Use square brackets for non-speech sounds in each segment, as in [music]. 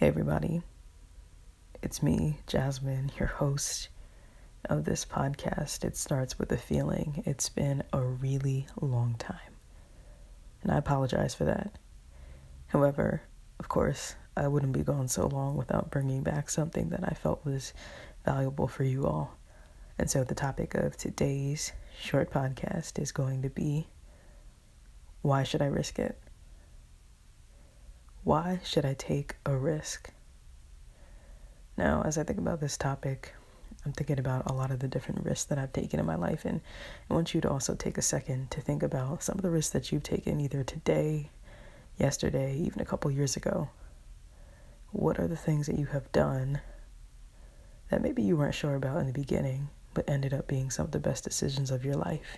Hey, everybody. It's me, Jasmine, your host of this podcast. It starts with a feeling. It's been a really long time. And I apologize for that. However, of course, I wouldn't be gone so long without bringing back something that I felt was valuable for you all. And so, the topic of today's short podcast is going to be why should I risk it? Why should I take a risk? Now, as I think about this topic, I'm thinking about a lot of the different risks that I've taken in my life, and I want you to also take a second to think about some of the risks that you've taken either today, yesterday, even a couple years ago. What are the things that you have done that maybe you weren't sure about in the beginning, but ended up being some of the best decisions of your life?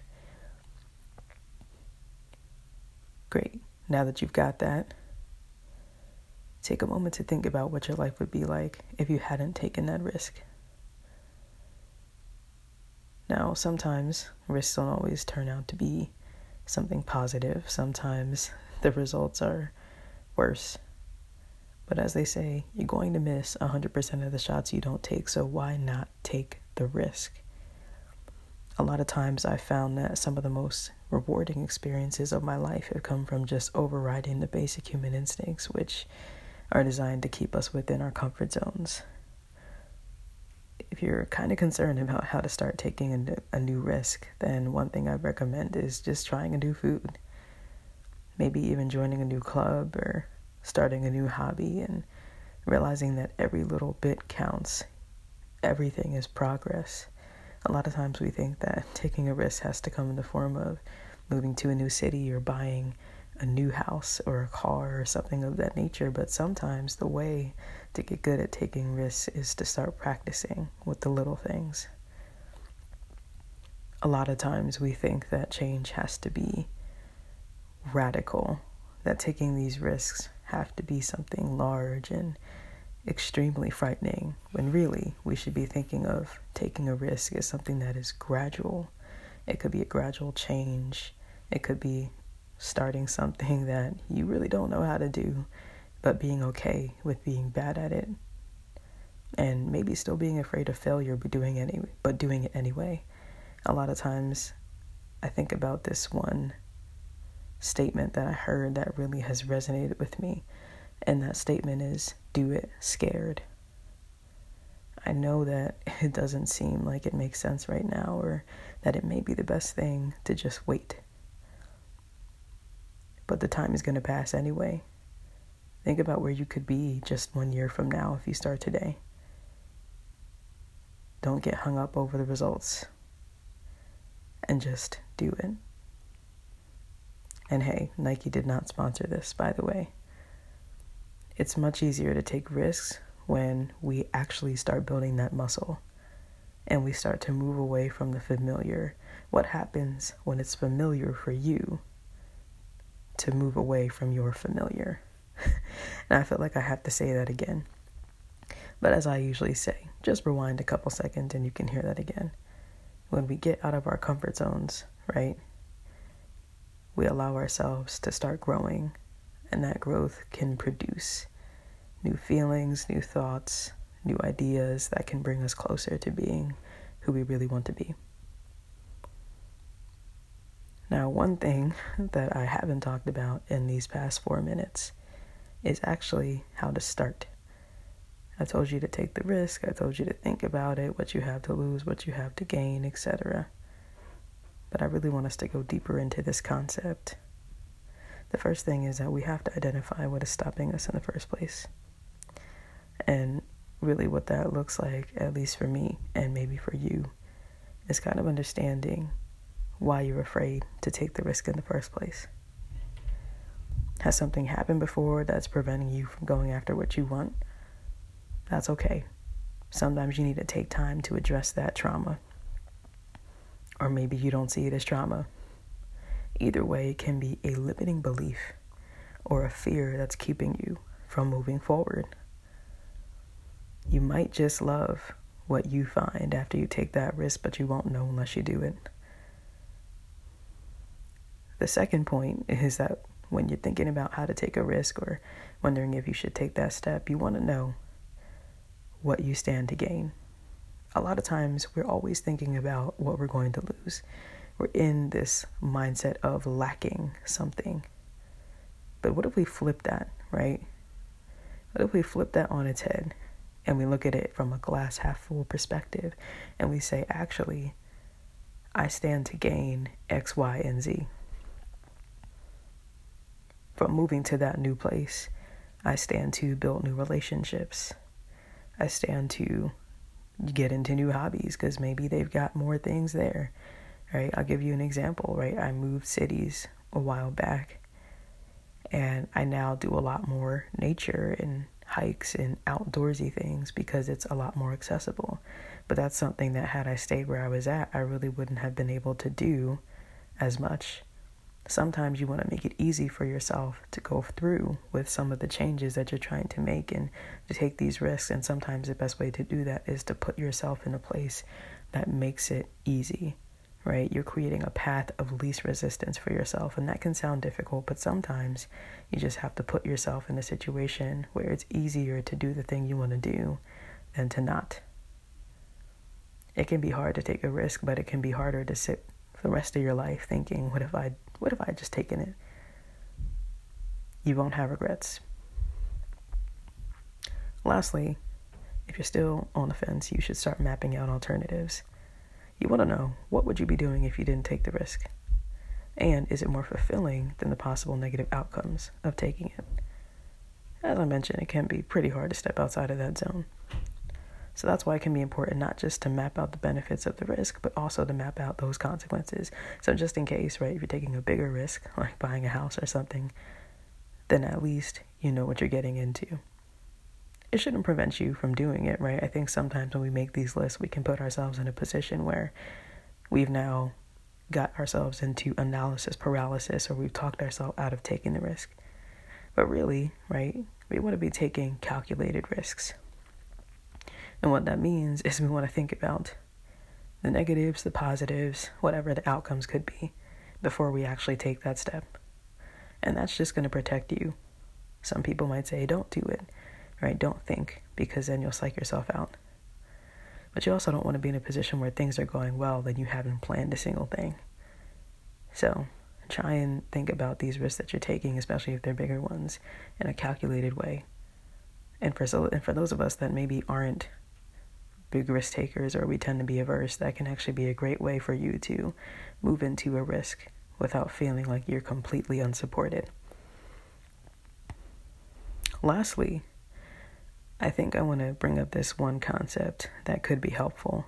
Great. Now that you've got that, Take a moment to think about what your life would be like if you hadn't taken that risk. Now, sometimes risks don't always turn out to be something positive. Sometimes [laughs] the results are worse. But as they say, you're going to miss 100% of the shots you don't take, so why not take the risk? A lot of times I've found that some of the most rewarding experiences of my life have come from just overriding the basic human instincts, which are designed to keep us within our comfort zones. If you're kind of concerned about how to start taking a, new risk, then one thing I recommend is just trying a new food. Maybe even joining a new club or starting a new hobby and realizing that every little bit counts. Everything is progress. A lot of times we think that taking a risk has to come in the form of moving to a new city or buying a new house or a car or something of that nature. But sometimes the way to get good at taking risks is to start practicing with the little things. A lot of times we think that change has to be radical, that taking these risks have to be something large and extremely frightening, when really we should be thinking of taking a risk as something that is gradual. It could be a gradual change, it could be starting something that you really don't know how to do, but being okay with being bad at it. And maybe still being afraid of failure, but doing any but doing it anyway. A lot of times I think about this one statement that I heard that really has resonated with me. And that statement is do it scared. I know that [laughs] it doesn't seem like it makes sense right now or that it may be the best thing to just wait but the time is going to pass anyway. Think about where you could be just one year from now if you start today. Don't get hung up over the results and just do it. And hey, Nike did not sponsor this, by the way. It's much easier to take risks when we actually start building that muscle and we start to move away from the familiar. What happens when it's familiar for you to move away from your familiar. [laughs] and I feel like I have to say that again. But as I usually say, just rewind a couple seconds and you can hear that again. When we get out of our comfort zones, right? We allow ourselves to start growing, and that growth can produce new feelings, new thoughts, new ideas that can bring us closer to being who we really want to be. Now, one thing that I haven't talked about in these past four minutes is actually how to start. I told you to take the risk, I told you to think about it, what you have to lose, what you have to gain, etc. But I really want us to go deeper into this concept. The first thing is that we have to identify what is stopping us in the first place. And really, what that looks like, at least for me and maybe for you, is kind of understanding why you're afraid to take the risk in the first place. Has something happened before that's preventing you from going after what you want? That's okay. Sometimes you need to take time to address that trauma. Or maybe you don't see it as trauma. Either way, it can be a limiting belief or a fear that's keeping you from moving forward. You might just love what you find after you take that risk, but you won't know unless you do it. The second point is that when you're thinking about how to take a risk or wondering if you should take that step, you want to know what you stand to gain. A lot of times, we're always thinking about what we're going to lose. We're in this mindset of lacking something. But what if we flip that, right? What if we flip that on its head and we look at it from a glass half full perspective and we say, actually, I stand to gain X, Y, and Z. From moving to that new place, I stand to build new relationships. I stand to get into new hobbies because maybe they've got more things there, right? I'll give you an example, right? I moved cities a while back and I now do a lot more nature and hikes and outdoorsy things because it's a lot more accessible. But that's something that had I stayed where I was at, I really wouldn't have been able to do as much. Sometimes you want to make it easy for yourself to go through with some of the changes that you're trying to make and to take these risks. And sometimes the best way to do that is to put yourself in a place that makes it easy right? You're creating a path of least resistance for yourself. And that can sound difficult, but sometimes you just have to put yourself in a situation where it's easier to do the thing you want to do than to not. It can be hard to take a risk, but it can be harder to sit for the rest of your life thinking, what if I what if I just taken it? You won't have regrets. Lastly, if you're still on the fence, you should start mapping out alternatives. You want to know what would you be doing if you didn't take the risk? And is it more fulfilling than the possible negative outcomes of taking it? As I mentioned, it can be pretty hard to step outside of that zone. So that's why it can be important not just to map out the benefits of the risk, but also to map out those consequences. So just in case, right, if you're taking a bigger risk, [laughs] like buying a house or something, then at least you know what you're getting into it shouldn't prevent you from doing it, right? I think sometimes when we make these lists, we can put ourselves in a position where we've now got ourselves into analysis paralysis or we've talked ourselves out of taking the risk. But really, right, we want to be taking calculated risks. And what that means is we want to think about the negatives, the positives, whatever the outcomes could be before we actually take that step. And that's just going to protect you. Some people might say, don't do it right? Don't think because then you'll psych yourself out. But you also don't want to be in a position where things are going well, then you haven't planned a single thing. So try and think about these risks that you're taking, especially if they're bigger ones, in a calculated way. And for so, and for those of us that maybe aren't big risk takers or we tend to be averse, that can actually be a great way for you to move into a risk without feeling like you're completely unsupported. Lastly, I think I want to bring up this one concept that could be helpful.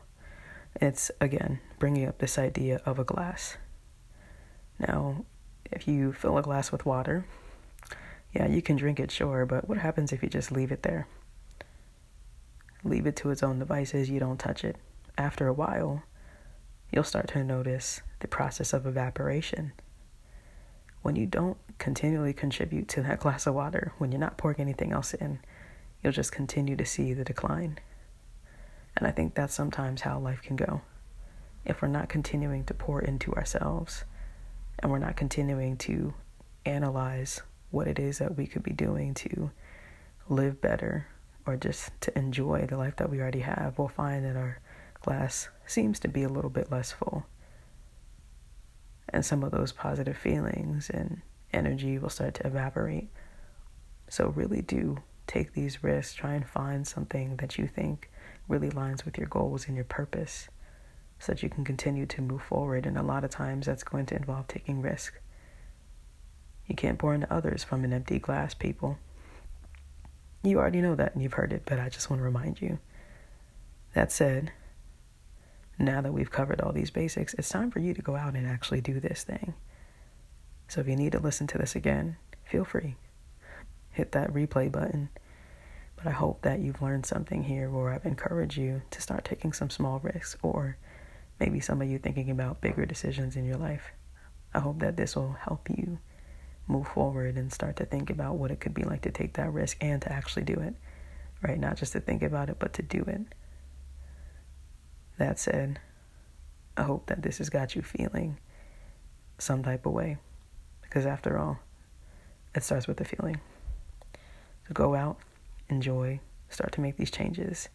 It's, again, bringing up this idea of a glass. Now, if you fill a glass with water, yeah, you can drink it, sure, but what happens if you just leave it there? Leave it to its own devices, you don't touch it. After a while, you'll start to notice the process of evaporation. When you don't continually contribute to that [laughs] glass of water, when you're not pouring anything else in, you'll just continue to see the decline. And I think that's sometimes how life can go. If we're not continuing to pour into ourselves and we're not continuing to analyze what it is that we could be doing to live better or just to enjoy the life that we already have, we'll find that our glass seems to be a little bit less full. And some of those positive feelings and energy will start to evaporate. So, really do take these risks, try and find something that you think really aligns with your goals and your purpose so that you can continue to move forward. And a lot of times that's going to involve taking risk. You can't pour into others from an empty glass, people. You already know that and you've heard it, but I just want to remind you. That said, now that we've covered all these basics, it's time for you to go out and actually do this thing. So if you need to listen to this again, feel free hit that replay button. But I hope that you've learned something here where I've encouraged you to start taking some small risks or maybe some of you thinking about bigger decisions in your life. I hope that this will help you move forward and start to think about what it could be like to take that risk and to actually do it. Right? Not just to think about it, but to do it. That said, I hope that this has got you feeling some type of way. Because after all, it starts with the feeling. So go out, enjoy, start to make these changes,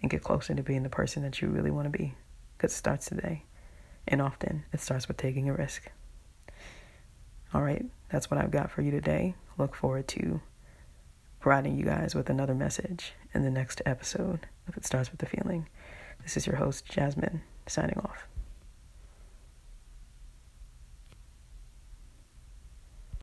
and get closer to being the person that you really want to be. Because it starts today. And often it starts with taking a risk. All right, that's what I've got for you today. Look forward to providing you guys with another message in the next episode if it starts with the feeling. This is your host, Jasmine, signing off.